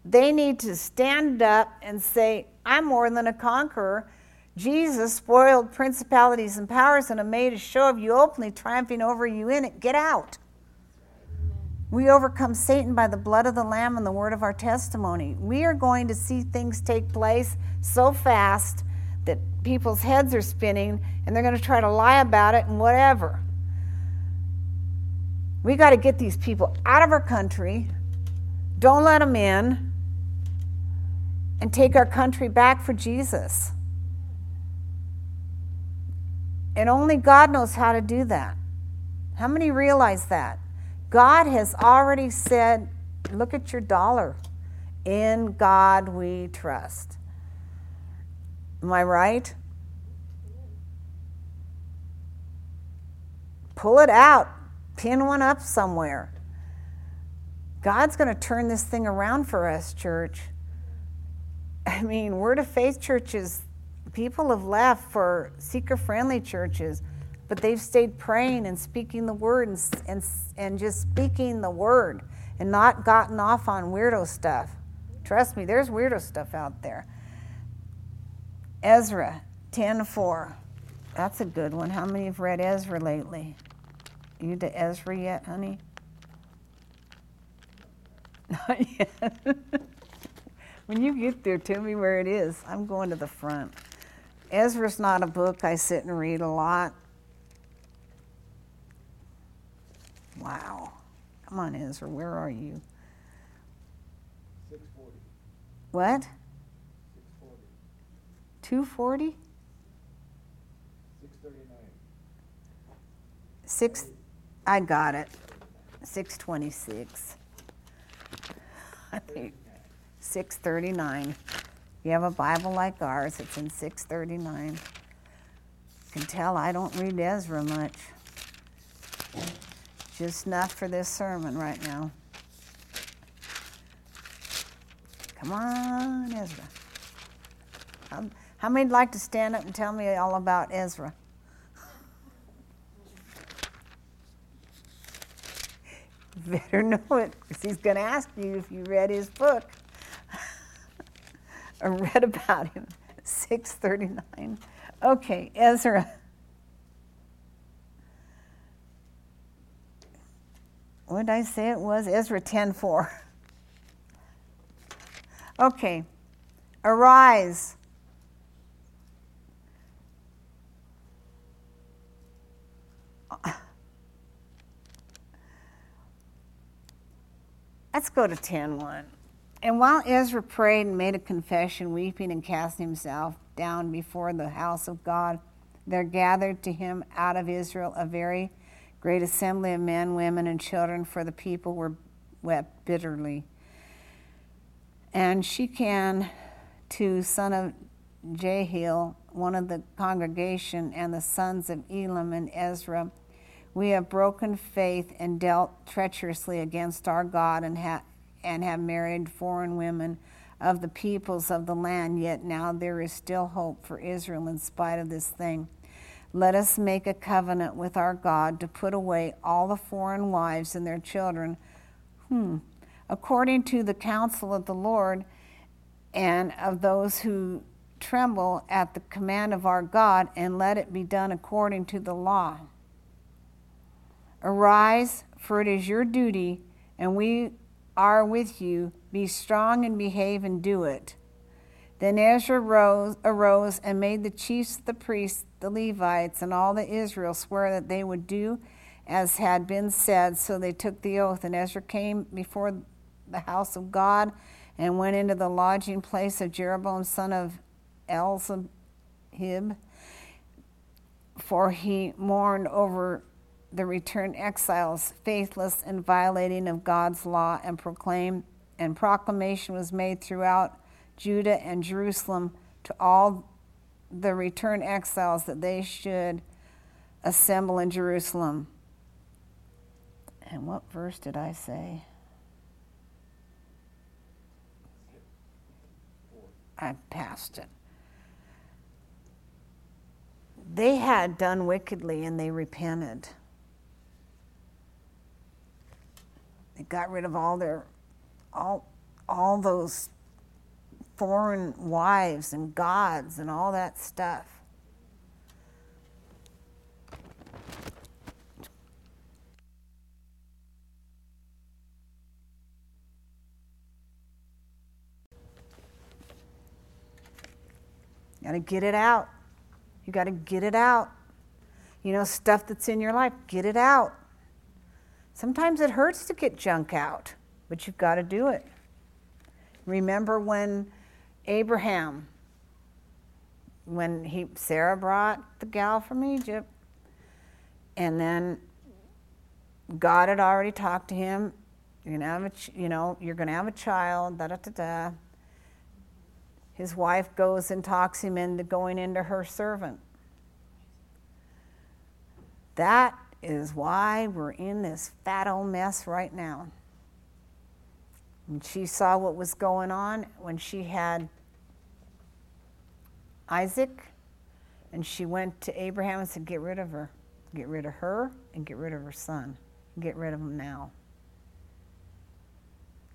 they need to stand up and say, I'm more than a conqueror. Jesus spoiled principalities and powers and made a show of you openly, triumphing over you in it. Get out. We overcome Satan by the blood of the Lamb and the word of our testimony. We are going to see things take place so fast that people's heads are spinning and they're going to try to lie about it and whatever. We got to get these people out of our country. Don't let them in and take our country back for Jesus. And only God knows how to do that. How many realize that? God has already said, look at your dollar. In God we trust. Am I right? Pull it out, pin one up somewhere. God's going to turn this thing around for us, church. I mean, Word of Faith churches, people have left for seeker friendly churches, but they've stayed praying and speaking the word and, and, and just speaking the word and not gotten off on weirdo stuff. Trust me, there's weirdo stuff out there. Ezra 10:4. That's a good one. How many have read Ezra lately? You to Ezra yet, honey? Not yet. When you get there, tell me where it is. I'm going to the front. Ezra's not a book I sit and read a lot. Wow. Come on, Ezra, where are you? 640. What? 640. 240? 640. Six, I got it. 626. I think 639. You have a Bible like ours, it's in 639. You can tell I don't read Ezra much. Just enough for this sermon right now. Come on, Ezra. Um, how many'd like to stand up and tell me all about Ezra? better know it because he's going to ask you if you read his book or read about him. 639. Okay, Ezra. What did I say it was? Ezra 10:4. Okay. Arise. Let's go to 10:1. And while Ezra prayed and made a confession, weeping and casting himself down before the house of God, there gathered to him out of Israel a very great assembly of men, women, and children, for the people were wept bitterly. And Shechan, to son of Jehiel, one of the congregation, and the sons of Elam and Ezra, we have broken faith and dealt treacherously against our God and, ha- and have married foreign women of the peoples of the land, yet now there is still hope for Israel in spite of this thing. Let us make a covenant with our God to put away all the foreign wives and their children, hmm, according to the counsel of the Lord and of those who tremble at the command of our God, and let it be done according to the law. Arise, for it is your duty, and we are with you. Be strong and behave and do it. Then Ezra rose, arose and made the chiefs, the priests, the Levites, and all the Israel swear that they would do as had been said. So they took the oath. And Ezra came before the house of God and went into the lodging place of Jeroboam, son of Elzabib, for he mourned over the returned exiles, faithless and violating of God's law, and proclaim and proclamation was made throughout Judah and Jerusalem to all the returned exiles that they should assemble in Jerusalem. And what verse did I say? I passed it. They had done wickedly and they repented. They got rid of all their, all, all those foreign wives and gods and all that stuff. You got to get it out. You got to get it out. You know, stuff that's in your life, get it out. Sometimes it hurts to get junk out, but you've got to do it. Remember when Abraham, when he Sarah brought the gal from Egypt, and then God had already talked to him. You're gonna have a, you know, you're gonna have a child. Da da da da. His wife goes and talks him into going into her servant. That is why we're in this fat old mess right now. And she saw what was going on when she had Isaac, and she went to Abraham and said, Get rid of her. Get rid of her and get rid of her son. Get rid of him now.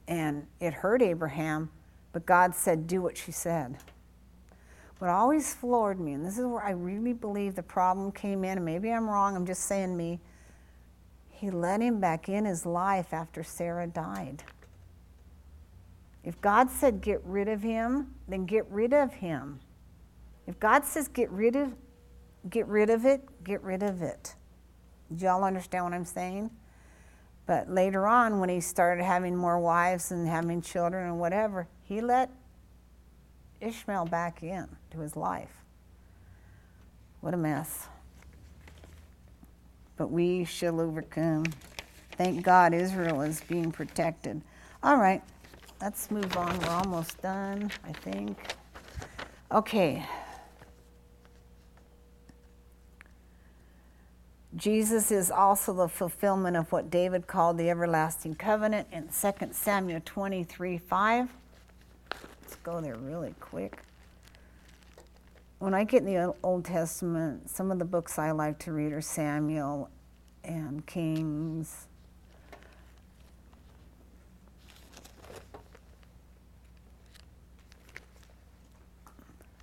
And it hurt Abraham, but God said, Do what she said. What always floored me, and this is where I really believe the problem came in, and maybe I'm wrong, I'm just saying me, he let him back in his life after Sarah died. If God said get rid of him, then get rid of him. If God says get rid of get rid of it, get rid of it. Y'all understand what I'm saying? But later on, when he started having more wives and having children and whatever, he let Ishmael back in to his life. What a mess. but we shall overcome. Thank God Israel is being protected. All right, let's move on. We're almost done, I think. Okay. Jesus is also the fulfillment of what David called the everlasting covenant in 2 Samuel 23 5. Go there really quick. When I get in the Old Testament, some of the books I like to read are Samuel and Kings.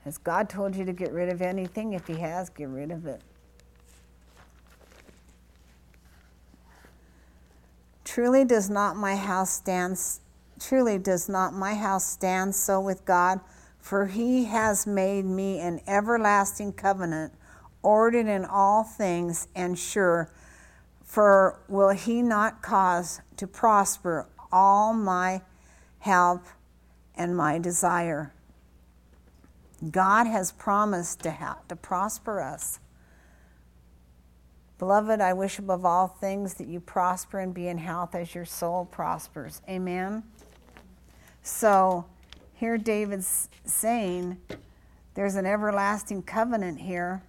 Has God told you to get rid of anything? If He has, get rid of it. Truly does not my house stand truly does not my house stand so with God, for he has made me an everlasting covenant, ordered in all things and sure. For will he not cause to prosper all my help and my desire? God has promised to, have, to prosper us. Beloved, I wish above all things that you prosper and be in health as your soul prospers. Amen. So here David's saying there's an everlasting covenant here.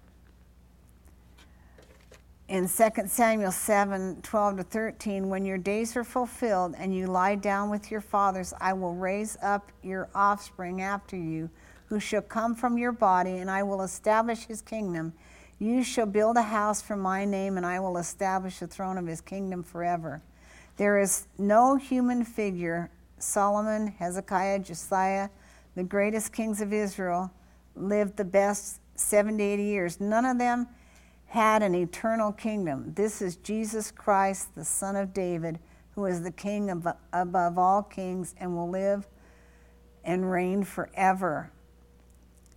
In 2 Samuel 7 12 to 13, when your days are fulfilled and you lie down with your fathers, I will raise up your offspring after you, who shall come from your body, and I will establish his kingdom you shall build a house for my name, and I will establish the throne of his kingdom forever. There is no human figure, Solomon, Hezekiah, Josiah, the greatest kings of Israel, lived the best 70, 80 years. None of them had an eternal kingdom. This is Jesus Christ, the Son of David, who is the King above all kings and will live and reign forever.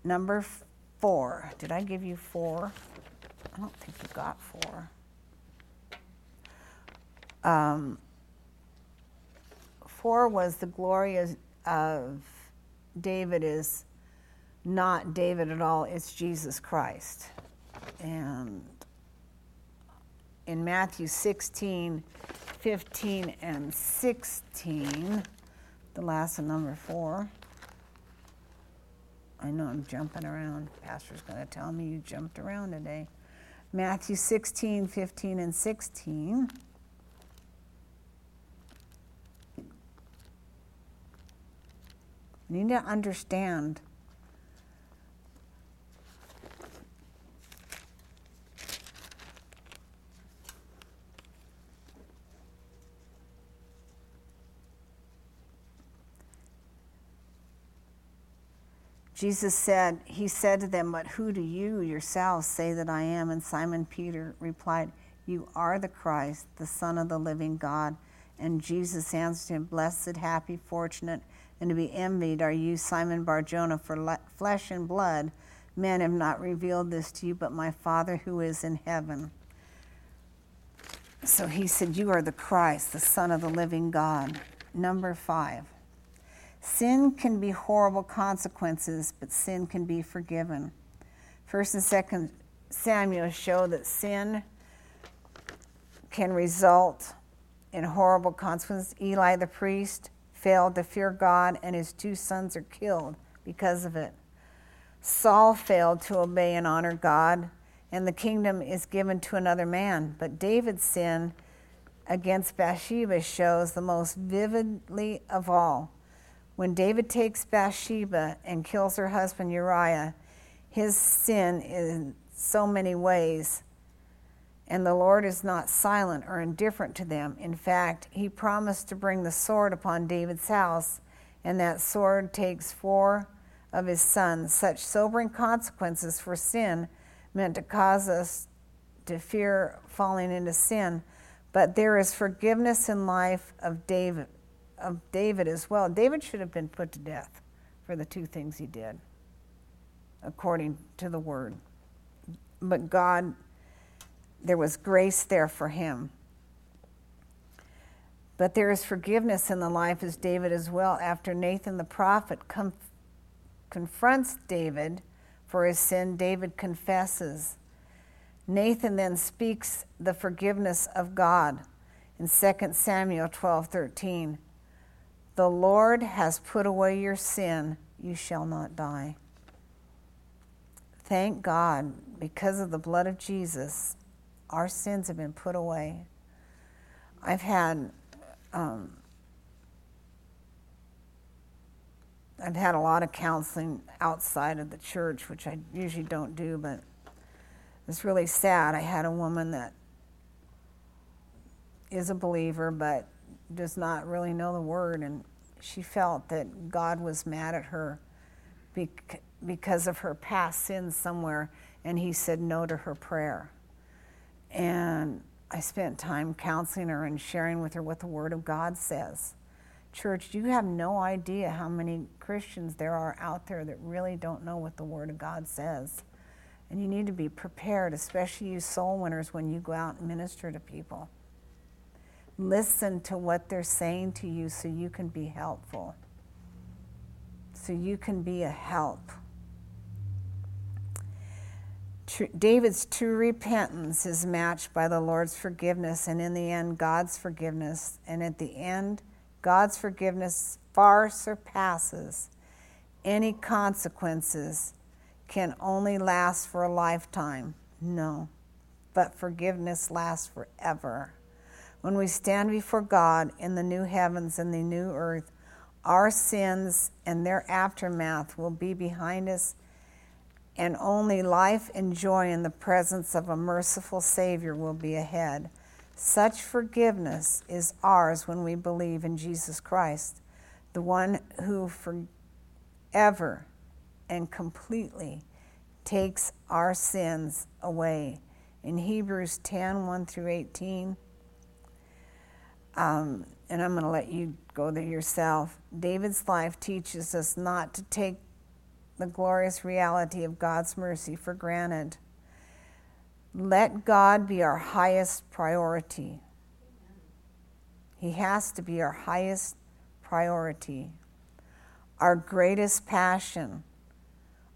Number four. Did I give you four? I don't think you got four. Um, four was the glory of David is not David at all, it's Jesus Christ. And in Matthew 16, 15, and 16, the last of number four. I know I'm jumping around. Pastor's going to tell me you jumped around today. Matthew 16, 15, and 16. You need to understand Jesus said, He said to them, But who do you yourselves say that I am? And Simon Peter replied, You are the Christ, the Son of the living God. And Jesus answered him, Blessed, happy, fortunate, and to be envied are you, Simon Barjona, for flesh and blood. Men have not revealed this to you, but my Father who is in heaven. So he said, You are the Christ, the Son of the living God. Number five. Sin can be horrible consequences, but sin can be forgiven. First and second Samuel show that sin can result in horrible consequences. Eli the priest failed to fear God, and his two sons are killed because of it. Saul failed to obey and honor God, and the kingdom is given to another man. But David's sin against Bathsheba shows the most vividly of all when David takes Bathsheba and kills her husband Uriah, his sin in so many ways, and the Lord is not silent or indifferent to them. In fact, he promised to bring the sword upon David's house, and that sword takes four of his sons. Such sobering consequences for sin meant to cause us to fear falling into sin. But there is forgiveness in life of David of David as well. David should have been put to death for the two things he did, according to the word. But God, there was grace there for him. But there is forgiveness in the life of David as well. After Nathan the prophet com- confronts David for his sin, David confesses. Nathan then speaks the forgiveness of God in 2 Samuel 12:13. The Lord has put away your sin, you shall not die. Thank God, because of the blood of Jesus, our sins have been put away. I've had um, I've had a lot of counseling outside of the church, which I usually don't do, but it's really sad. I had a woman that is a believer but does not really know the word, and she felt that God was mad at her because of her past sins somewhere, and He said no to her prayer. And I spent time counseling her and sharing with her what the Word of God says. Church, you have no idea how many Christians there are out there that really don't know what the Word of God says. And you need to be prepared, especially you soul winners, when you go out and minister to people. Listen to what they're saying to you so you can be helpful, so you can be a help. David's true repentance is matched by the Lord's forgiveness, and in the end, God's forgiveness. And at the end, God's forgiveness far surpasses any consequences can only last for a lifetime. No, but forgiveness lasts forever. When we stand before God in the new heavens and the new earth, our sins and their aftermath will be behind us, and only life and joy in the presence of a merciful Savior will be ahead. Such forgiveness is ours when we believe in Jesus Christ, the one who forever and completely takes our sins away. In Hebrews 10 1 through 18, um, and I'm going to let you go there yourself. David's life teaches us not to take the glorious reality of God's mercy for granted. Let God be our highest priority. He has to be our highest priority, our greatest passion,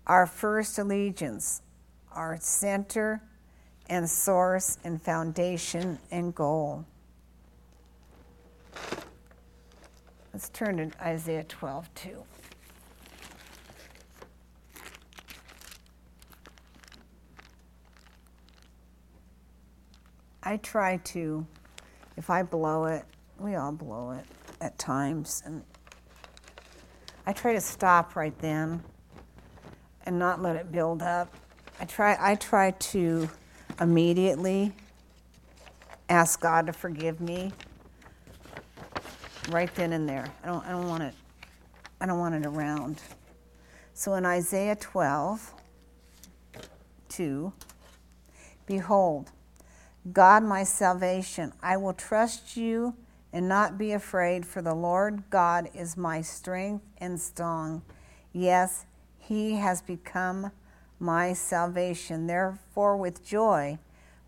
our first allegiance, our center and source and foundation and goal. Let's turn to Isaiah 12 2. I try to, if I blow it, we all blow it at times, and I try to stop right then and not let it build up. I try, I try to immediately ask God to forgive me right then and there. I don't, I don't want it. I don't want it around. So in Isaiah 12, 2, behold, God my salvation, I will trust you and not be afraid, for the Lord God is my strength and song. Yes, he has become my salvation. Therefore, with joy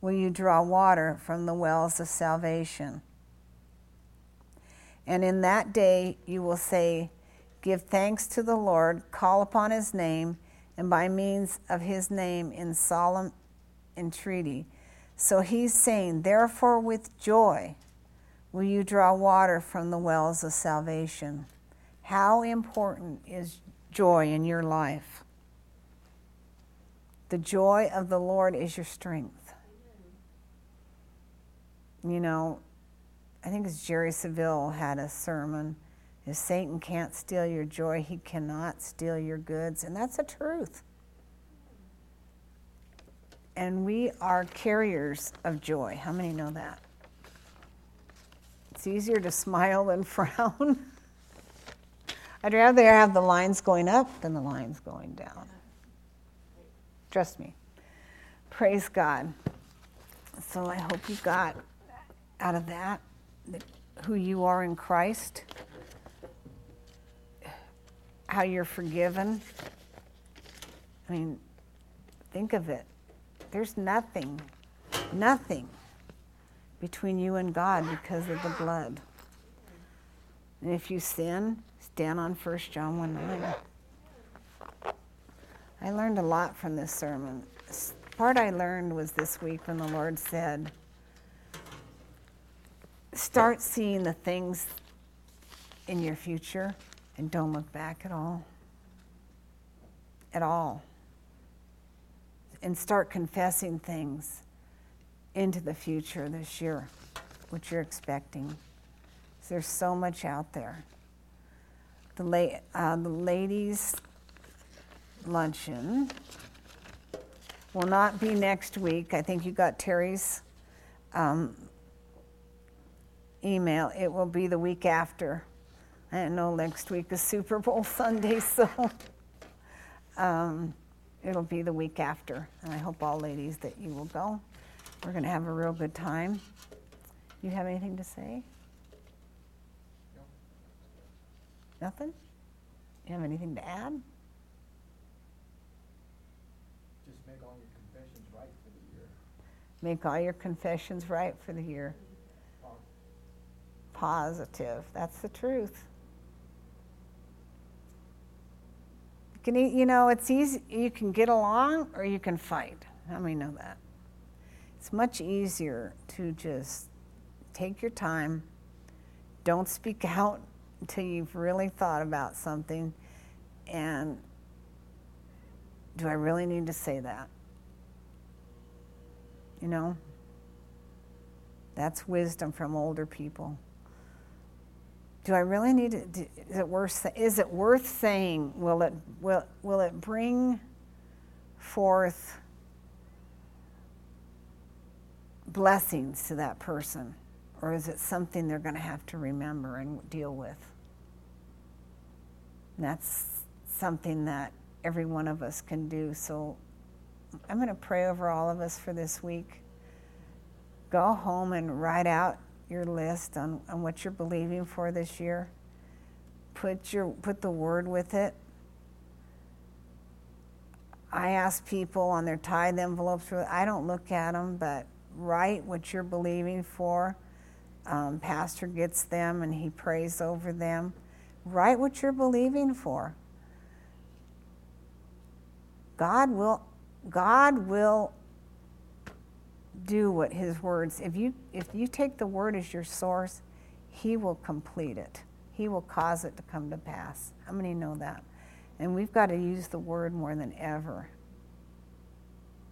will you draw water from the wells of salvation. And in that day you will say, Give thanks to the Lord, call upon his name, and by means of his name in solemn entreaty so he's saying, Therefore, with joy will you draw water from the wells of salvation. How important is joy in your life? The joy of the Lord is your strength. You know, I think it's Jerry Savelle had a sermon. If Satan can't steal your joy, he cannot steal your goods. And that's the truth and we are carriers of joy. How many know that? It's easier to smile than frown. I'd rather have the lines going up than the lines going down. Trust me. Praise God. So I hope you got out of that who you are in Christ, how you're forgiven. I mean, think of it. There's nothing, nothing between you and God because of the blood. And if you sin, stand on 1 John 1 9. I learned a lot from this sermon. part I learned was this week when the Lord said, start seeing the things in your future and don't look back at all. At all. And start confessing things into the future this year, what you're expecting. There's so much out there. The, la- uh, the ladies' luncheon will not be next week. I think you got Terry's um, email. It will be the week after. I know next week is Super Bowl Sunday, so um, it'll be the week after. And I hope all ladies that you will go. We're going to have a real good time. You have anything to say? No. Nothing? You have anything to add? Just make all your confessions right for the year. Make all your confessions right for the year. Positive. That's the truth. Can, e- you know, it's easy. You can get along or you can fight. How many know that? It's much easier to just take your time. Don't speak out until you've really thought about something. And do I really need to say that? You know? That's wisdom from older people. Do I really need to? Is it worth? Is it worth saying? Will it will will it bring forth blessings to that person, or is it something they're going to have to remember and deal with? And that's something that every one of us can do. So I'm going to pray over all of us for this week. Go home and write out your list on, on what you're believing for this year. Put your put the word with it. I ask people on their tithe envelopes. I don't look at them, but write what you're believing for. Um, Pastor gets them and he prays over them. Write what you're believing for. God will God will do what his words if you if you take the word as your source, he will complete it. He will cause it to come to pass. How many know that? And we've got to use the word more than ever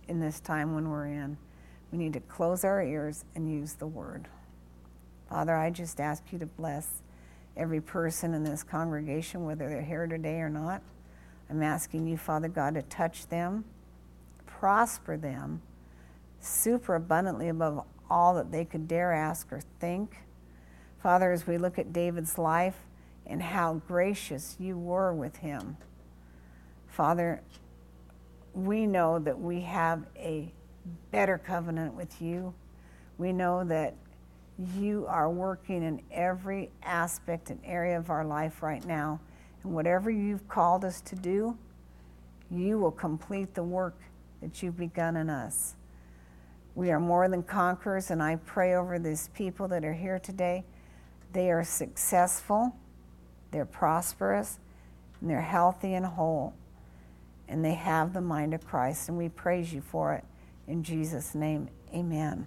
in this time when we're in. We need to close our ears and use the word. Father, I just ask you to bless every person in this congregation, whether they're here today or not. I'm asking you, Father God, to touch them, prosper them, super abundantly above all that they could dare ask or think. Father, as we look at David's life and how gracious you were with him, Father, we know that we have a better covenant with you. We know that you are working in every aspect and area of our life right now. And whatever you've called us to do, you will complete the work that you've begun in us. We are more than conquerors, and I pray over these people that are here today. They are successful, they're prosperous, and they're healthy and whole, and they have the mind of Christ, and we praise you for it. In Jesus' name, amen.